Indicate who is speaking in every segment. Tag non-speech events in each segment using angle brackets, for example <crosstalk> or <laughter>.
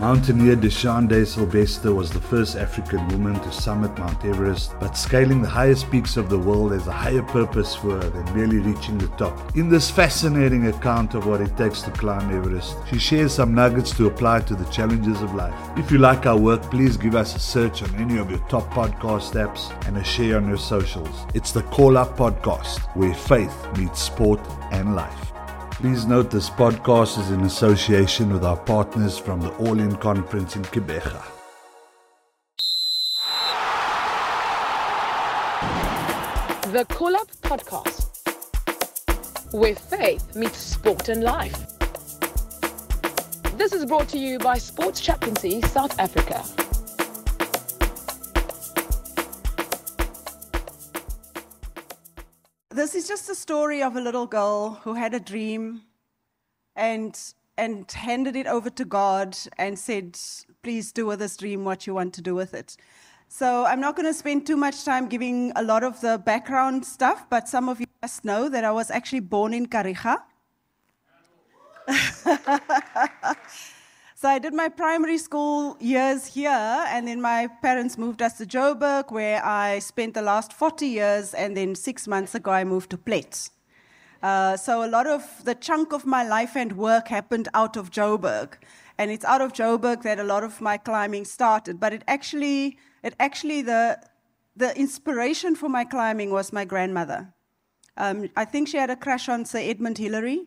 Speaker 1: Mountaineer Deshun Deysel was the first African woman to summit Mount Everest, but scaling the highest peaks of the world has a higher purpose for her than merely reaching the top. In this fascinating account of what it takes to climb Everest, she shares some nuggets to apply to the challenges of life. If you like our work, please give us a search on any of your top podcast apps and a share on your socials. It's the Call Up Podcast, where faith meets sport and life. Please note this podcast is in association with our partners from the All In Conference in Gqeberha.
Speaker 2: The Call Up Podcast, where faith meets sport and life. This is brought to you by Sports Chaplaincy South Africa.
Speaker 3: This is just a story of a little girl who had a dream and, and handed it over to God and said, Please do with this dream what you want to do with it. So I'm not going to spend too much time giving a lot of the background stuff, but some of you must know that I was actually born in Kariega. <laughs> so I did my primary school years here, and then my parents moved us to Joburg, where I spent the last 40 years, and then six months ago I moved to Plett. Uh, so a lot of the chunk of my life and work happened out of Joburg, and it's out of Joburg that a lot of my climbing started. But it actually, it actually the the inspiration for my climbing was my grandmother. Um, I think she had a crush on Sir Edmund Hillary.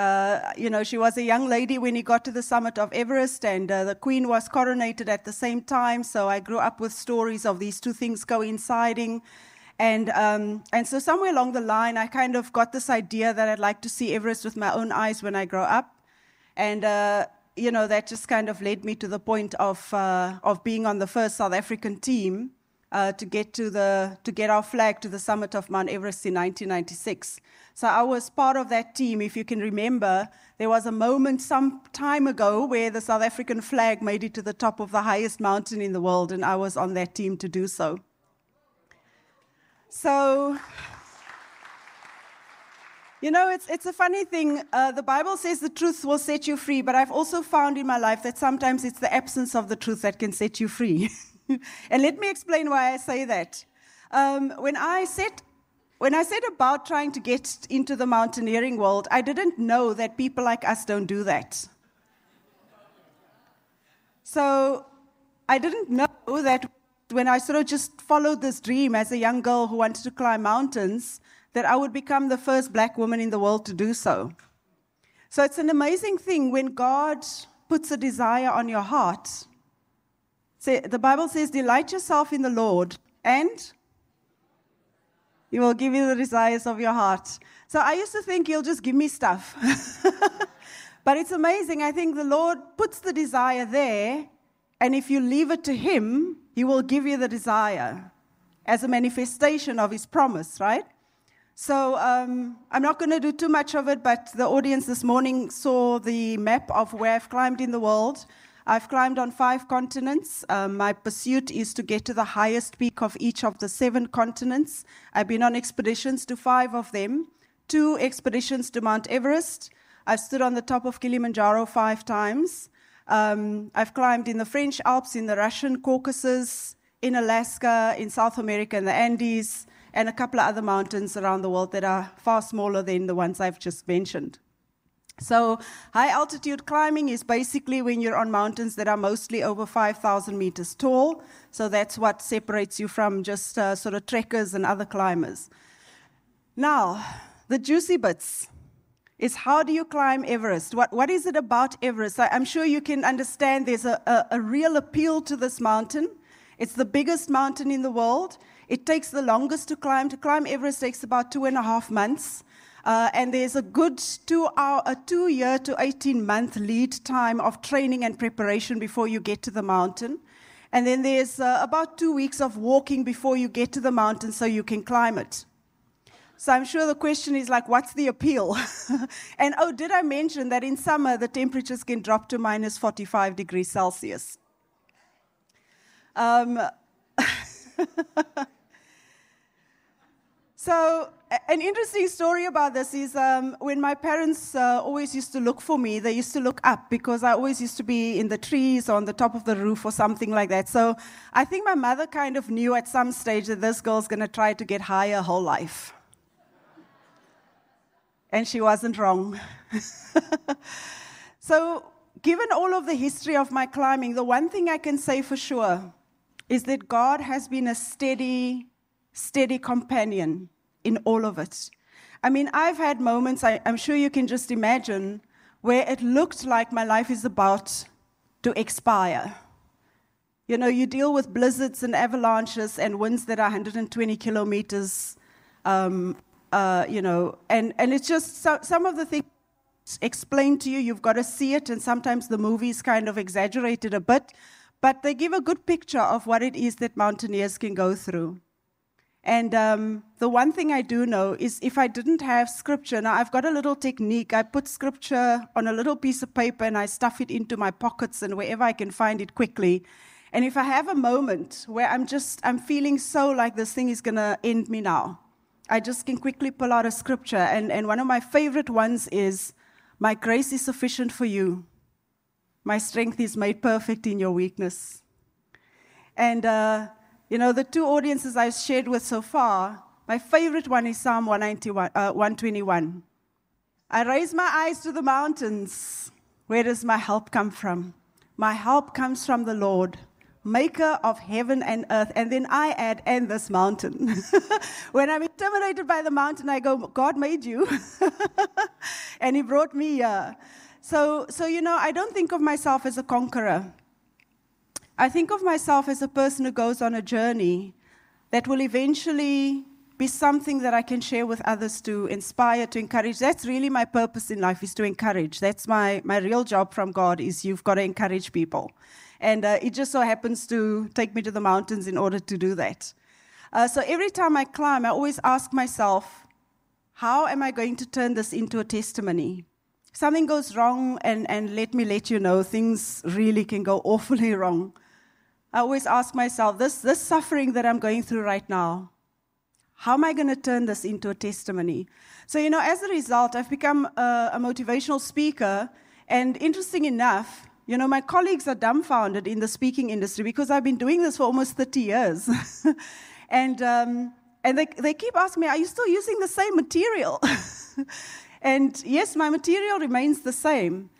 Speaker 3: Uh, you know, she was a young lady when he got to the summit of Everest, and uh, the Queen was coronated at the same time. So I grew up with stories of these two things coinciding. And, um, and so somewhere along the line, I kind of got this idea that I'd like to see Everest with my own eyes when I grow up. And, uh, you know, that just kind of led me to the point of, uh, of being on the first South African team uh, to, get to, the, to get our flag to the summit of Mount Everest in 1996. So I was part of that team. If you can remember, there was a moment some time ago where the South African flag made it to the top of the highest mountain in the world, and I was on that team to do so. So, you know, it's, it's a funny thing. Uh, the Bible says the truth will set you free, but I've also found in my life that sometimes it's the absence of the truth that can set you free. <laughs> <laughs> and let me explain why I say that. Um, when I set when I said about trying to get into the mountaineering world, I didn't know that people like us don't do that. So I didn't know that when I sort of just followed this dream as a young girl who wanted to climb mountains, that I would become the first black woman in the world to do so. So it's an amazing thing when God puts a desire on your heart. The Bible says, Delight yourself in the Lord, and He will give you the desires of your heart. So I used to think He'll just give me stuff. <laughs> but it's amazing. I think the Lord puts the desire there, and if you leave it to Him, He will give you the desire as a manifestation of His promise, right? So um, I'm not going to do too much of it, but the audience this morning saw the map of where I've climbed in the world. I've climbed on five continents. Um, my pursuit is to get to the highest peak of each of the seven continents. I've been on expeditions to five of them, two expeditions to Mount Everest. I've stood on the top of Kilimanjaro five times. Um, I've climbed in the French Alps, in the Russian Caucasus, in Alaska, in South America, in the Andes, and a couple of other mountains around the world that are far smaller than the ones I've just mentioned. So, high altitude climbing is basically when you're on mountains that are mostly over 5,000 meters tall. So, that's what separates you from just uh, sort of trekkers and other climbers. Now, the juicy bits is how do you climb Everest? What, what is it about Everest? I, am sure you can understand there's a, a, a real appeal to this mountain. It's the biggest mountain in the world. It takes the longest to climb. To climb Everest takes about two and a half months. Uh, and there's a good two, hour, a two year to 18 month lead time of training and preparation before you get to the mountain. And then there's uh, about two weeks of walking before you get to the mountain so you can climb it. So I'm sure the question is like, what's the appeal? <laughs> and oh, did I mention that in summer the temperatures can drop to minus 45 degrees Celsius? Um, <laughs> So, an interesting story about this is um, when my parents uh, always used to look for me, they used to look up because I always used to be in the trees or on the top of the roof or something like that. So, I think my mother kind of knew at some stage that this girl's going to try to get higher her whole life. And she wasn't wrong. <laughs> so, given all of the history of my climbing, the one thing I can say for sure is that God has been a steady, steady companion in all of it. I mean, I've had moments, I, am sure you can just imagine, where it looked like my life is about to expire. You know, you deal with blizzards and avalanches and winds that are 120 kilometers, um, uh, you know, and, and it's just so, some of the things explained to you, you've got to see it, and sometimes the movies kind of exaggerated a bit, but they give a good picture of what it is that mountaineers can go through. And um, the one thing I do know is if I didn't have scripture, now I've got a little technique. I put scripture on a little piece of paper and I stuff it into my pockets and wherever I can find it quickly. And if I have a moment where I'm just, I'm feeling so like this thing is going to end me now, I just can quickly pull out a scripture. And, and one of my favorite ones is, My grace is sufficient for you. My strength is made perfect in your weakness. And, uh, you know, the two audiences I've shared with so far, my favorite one is Psalm 191, uh, 121. I raise my eyes to the mountains. Where does my help come from? My help comes from the Lord, maker of heaven and earth. And then I add, and this mountain. <laughs> when I'm intimidated by the mountain, I go, God made you. <laughs> and He brought me here. So, so, you know, I don't think of myself as a conqueror. I think of myself as a person who goes on a journey that will eventually be something that I can share with others to inspire, to encourage. That's really my purpose in life is to encourage. That's my, my real job from God is you've got to encourage people. And uh, it just so happens to take me to the mountains in order to do that. Uh, so every time I climb, I always ask myself, how am I going to turn this into a testimony? Something goes wrong, and, and let me let you know, things really can go <laughs> awfully wrong. I always ask myself this, this suffering that I'm going through right now, how am I going to turn this into a testimony? So, you know, as a result, I've become a, a motivational speaker. And interesting enough, you know, my colleagues are dumbfounded in the speaking industry because I've been doing this for almost 30 years. <laughs> and um, and they, they keep asking me, Are you still using the same material? <laughs> and yes, my material remains the same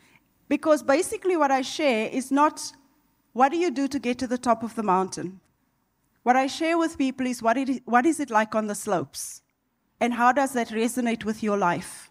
Speaker 3: because basically what I share is not what do you do to get to the top of the mountain? What I share with people is what, it, what is it like on the slopes? And how does that resonate with your life?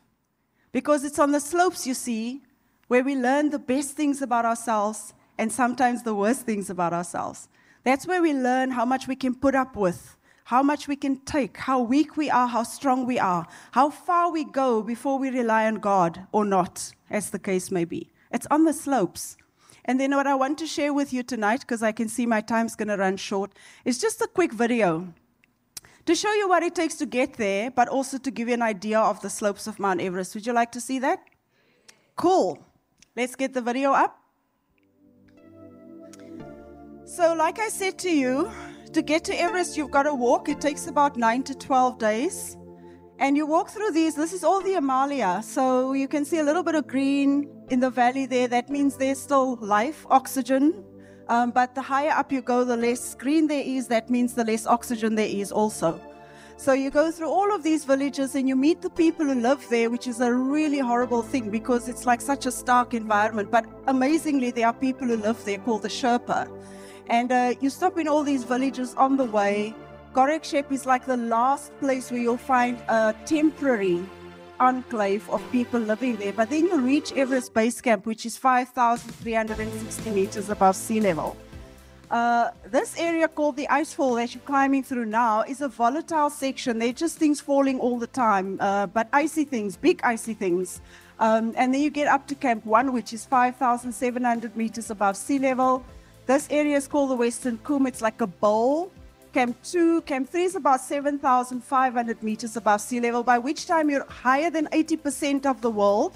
Speaker 3: Because it's on the slopes, you see, where we learn the best things about ourselves and sometimes the worst things about ourselves. That's where we learn how much we can put up with, how much we can take, how weak we are, how strong we are, how far we go before we rely on God or not, as the case may be. It's on the slopes. And then what I want to share with you tonight, because I can see my time's going to run short, is just a quick video to show you what it takes to get there, but also to give you an idea of the slopes of Mount Everest. Would you like to see that? Cool. Let's get the video up. So, like I said to you, to get to Everest, you've got to walk. It takes about 9 to 12 days. And you walk through these, this is all the Himalaya. So you can see a little bit of green in the valley there. That means there's still life, oxygen. Um, but the higher up you go, the less green there is. That means the less oxygen there is also. So you go through all of these villages and you meet the people who live there, which is a really horrible thing because it's like such a stark environment. But amazingly, there are people who live there called the Sherpa. And uh, you stop in all these villages on the way Gorak Shep is like the last place where you'll find a temporary enclave of people living there. But then you reach Everest Base Camp, which is 5,360 meters above sea level. Uh, this area called the Icefall that you're climbing through now is a volatile section. There are just things falling all the time, uh, but icy things, big icy things. Um, and then you get up to Camp 1, which is 5,700 meters above sea level. This area is called the Western Cwm. It's like a bowl Camp 2, Camp 3 is about 7,500 meters above sea level, by which time you're higher than 80% of the world.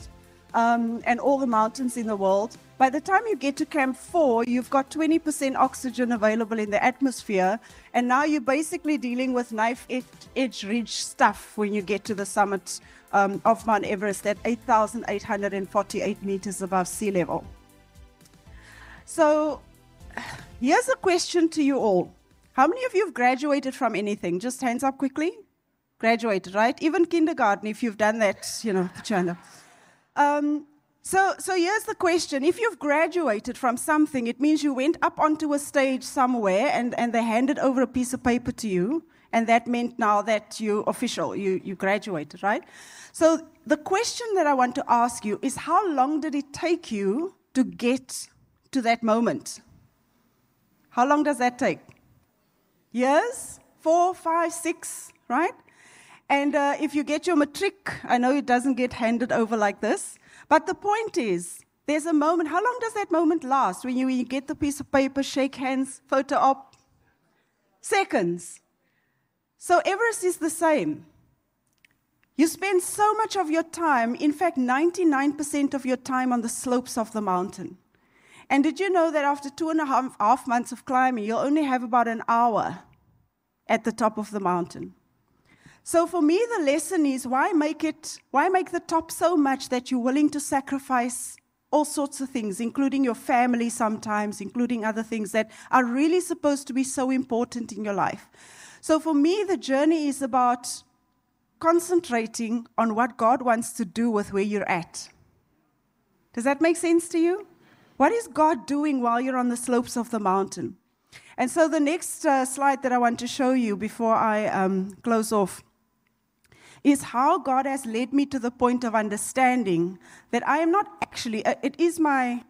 Speaker 3: um, and all the mountains in the world. By the time you get to Camp 4, you've got 20% oxygen available in the atmosphere, and now you're basically dealing with knife edge ridge stuff when you get to the summit um, of Mount Everest at 8,848 meters above sea level. So, <sighs> here's a question to you all How many of you have graduated from anything? Just hands up quickly. Graduated, right? Even kindergarten, if you've done that, you know, <laughs> put your hand up. Um, so, so here's the question. If you've graduated from something, it means you went up onto a stage somewhere and, and they handed over a piece of paper to you, and that meant now that you're official, you, you graduated, right? So the question that I want to ask you is how long did it take you to get to that moment? How long does that take? Years? Four, five, six, right? And uh, if you get your matric, I know it doesn't get handed over like this, but the point is, there's a moment. How long does that moment last when you, when you get the piece of paper, shake hands, photo op? Seconds. So Everest is the same. You spend so much of your time, in fact, 99% of your time on the slopes of the mountain. And did you know that after two and a half, half months of climbing, you'll only have about an hour at the top of the mountain? So for me, the lesson is why make it, why make the top so much that you're willing to sacrifice all sorts of things, including your family sometimes, including other things that are really supposed to be so important in your life. So for me, the journey is about concentrating on what God wants to do with where you're at. Does that make sense to you? What is God doing while you're on the slopes of the mountain? And so the next uh, slide that I want to show you before I um, close off is how God has led me to the point of understanding that I am not actually, uh, it is my,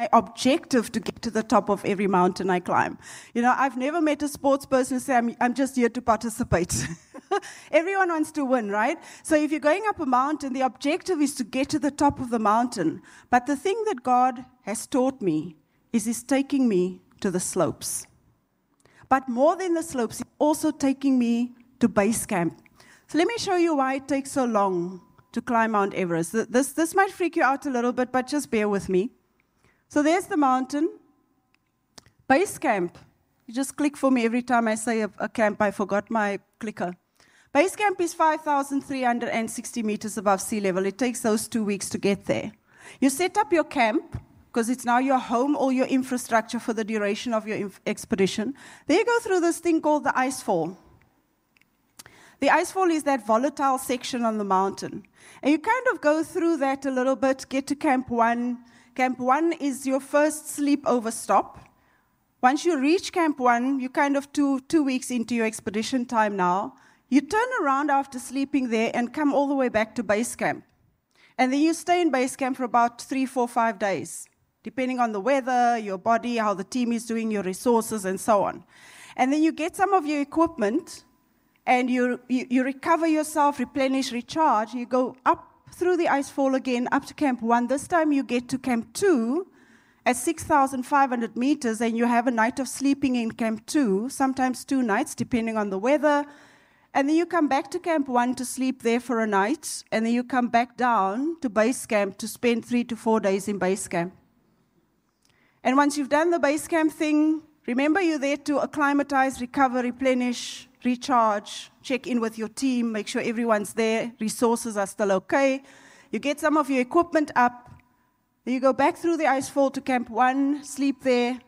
Speaker 3: my objective to get to the top of every mountain I climb. You know, I've never met a sports person say, I'm, I'm just here to participate. <laughs> <laughs> Everyone wants to win, right? So if you're going up a mountain, the objective is to get to the top of the mountain. But the thing that God has taught me is He's taking me to the slopes. But more than the slopes, He's also taking me to base camp. So let me show you why it takes so long to climb Mount Everest. This, this might freak you out a little bit, but just bear with me. So there's the mountain. Base camp. You just click for me every time I say a, a camp. I forgot my clicker. Base camp is 5,360 meters above sea level. It takes those two weeks to get there. You set up your camp because it's now your home or your infrastructure for the duration of your inf- expedition. Then you go through this thing called the icefall. The icefall is that volatile section on the mountain. And you kind of go through that a little bit, get to Camp 1. Camp 1 is your first sleepover stop. Once you reach Camp 1, you're kind of two, two weeks into your expedition time now. You turn around after sleeping there and come all the way back to base camp. And then you stay in base camp for about three, four, five days, depending on the weather, your body, how the team is doing, your resources, and so on. And then you get some of your equipment and you, you, you recover yourself, replenish, recharge. You go up through the ice fall again up to Camp 1. This time you get to Camp 2 at 6,500 meters, and you have a night of sleeping in Camp 2, sometimes two nights, depending on the weather. And then you come back to Camp 1 to sleep there for a night, and then you come back down to base camp to spend three to four days in base camp. And once you've done the base camp thing, remember you're there to acclimatize, recover, replenish, recharge, check in with your team, make sure everyone's there, resources are still okay. You get some of your equipment up. Then you go back through the ice fall to Camp 1, sleep there,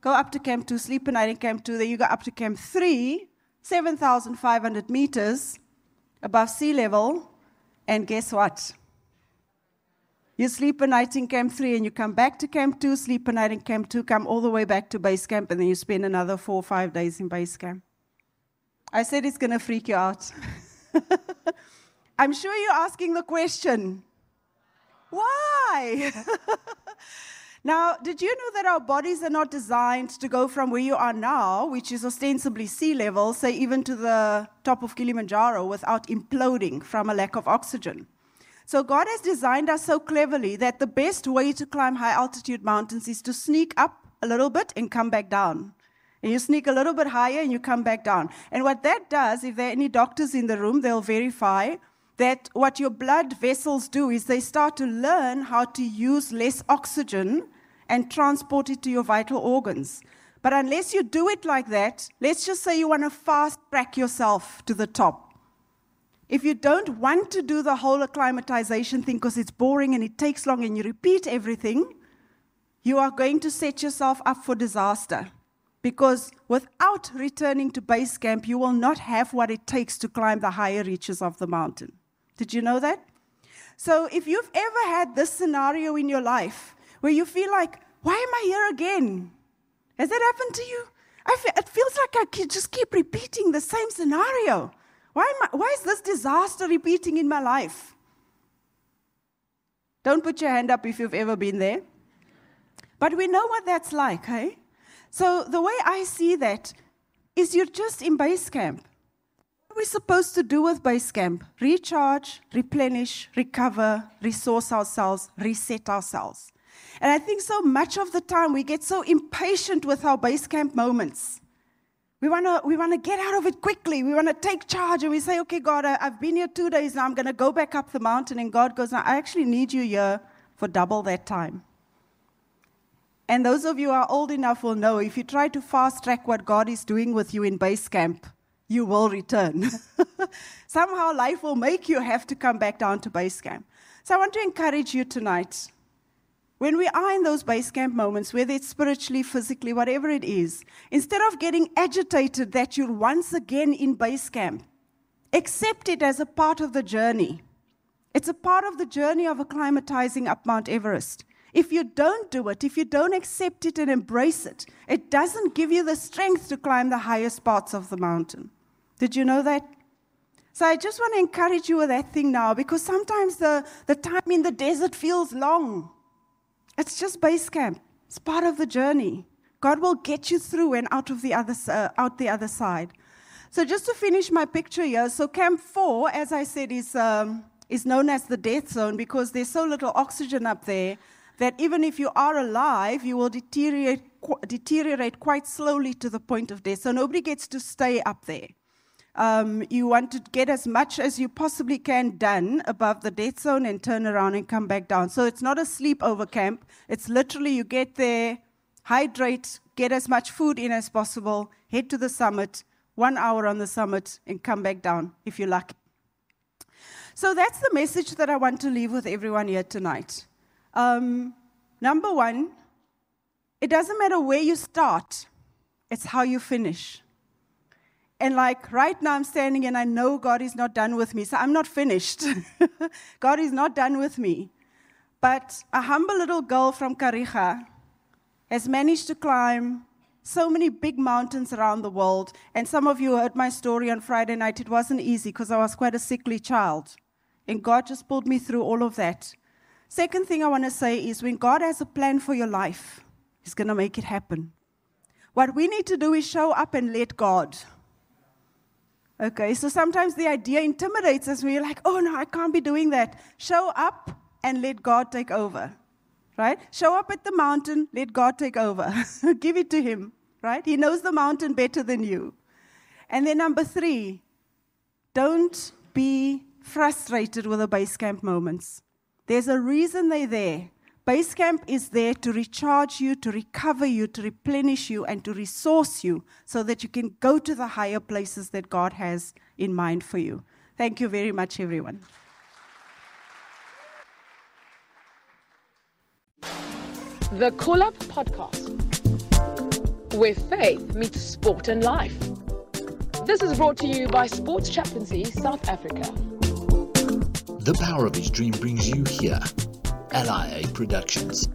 Speaker 3: go up to Camp 2, sleep a night in Camp 2. Then you go up to Camp 3, 7,500 meters above sea level. And guess what? You sleep a night in Camp 3 and you come back to Camp 2, sleep a night in Camp 2, come all the way back to base camp, and then you spend another four or five days in base camp. I said it's going to freak you out. <laughs> I'm sure you're asking the question why? <laughs> now, did you know that our bodies are not designed to go from where you are now, which is ostensibly sea level, say even to the top of Kilimanjaro, without imploding from a lack of oxygen? So, God has designed us so cleverly that the best way to climb high altitude mountains is to sneak up a little bit and come back down. And you sneak a little bit higher and you come back down. And what that does, if there are any doctors in the room, they'll verify that what your blood vessels do is they start to learn how to use less oxygen and transport it to your vital organs. But unless you do it like that, let's just say you want to fast track yourself to the top. If you don't want to do the whole acclimatization thing because it's boring and it takes long and you repeat everything, you are going to set yourself up for disaster. Because without returning to base camp, you will not have what it takes to climb the higher reaches of the mountain. Did you know that? So, if you've ever had this scenario in your life where you feel like, why am I here again? Has that happened to you? Feel, it feels like I just keep repeating the same scenario. Why, I, why is this disaster repeating in my life? Don't put your hand up if you've ever been there. But we know what that's like, hey? So the way I see that is you're just in base camp. Are we supposed to do with base camp? Recharge, replenish, recover, resource ourselves, reset ourselves. And I think so much of the time we get so impatient with our base camp moments. We want to we wanna get out of it quickly. We want to take charge and we say, okay, God, I, have been here two days now. I'm going to go back up the mountain. And God goes, I actually need you here for double that time. And those of you who are old enough will know if you try to fast track what God is doing with you in base camp, you will return. <laughs> Somehow life will make you have to come back down to base camp. So I want to encourage you tonight. When we are in those base camp moments, whether it's spiritually, physically, whatever it is, instead of getting agitated that you're once again in base camp, accept it as a part of the journey. It's a part of the journey of acclimatizing up Mount Everest. If you don't do it, if you don't accept it and embrace it, it doesn't give you the strength to climb the highest parts of the mountain. Did you know that? So I just want to encourage you with that thing now because sometimes the, the time in the desert feels long. It's just base camp, it's part of the journey. God will get you through and out of the other, uh, out the other side. So just to finish my picture here, so Camp 4, as I said, is, um, is known as the death zone because there's so little oxygen up there that even if you are alive, you will deteriorate, deteriorate quite slowly to the point of death. So nobody gets to stay up there. Um, you want to get as much as you possibly can done above the death zone and turn around and come back down. So it's not a sleepover camp. It's literally you get there, hydrate, get as much food in as possible, head to the summit, one hour on the summit, and come back down if you're lucky. So that's the message that I want to leave with everyone here tonight. Um, number one, it doesn't matter where you start, it's how you finish. And like right now, I'm standing and I know God is not done with me. So I'm not finished. <laughs> God is not done with me. But a humble little girl from Kariega has managed to climb so many big mountains around the world. And some of you heard my story on Friday night. It wasn't easy because I was quite a sickly child. And God just pulled me through all of that. Second thing I want to say is when God has a plan for your life, He's going to make it happen. What we need to do is show up and let God. Okay, so sometimes the idea intimidates us. We're like, oh no, I can't be doing that. Show up and let God take over. Right? Show up at the mountain, let God take over. <laughs> Give it to Him. Right? He knows the mountain better than you. And then number three, don't be frustrated with the base camp moments. There's a reason they're there. Base camp is there to recharge you, to recover you, to replenish you, and to resource you so that you can go to the higher places that God has in mind for you. Thank you very much, everyone.
Speaker 2: The Call Up Podcast, where faith meets sport and life. This is brought to you by Sports Chaplaincy South Africa.
Speaker 4: The power of his dream brings you here. LIA Productions.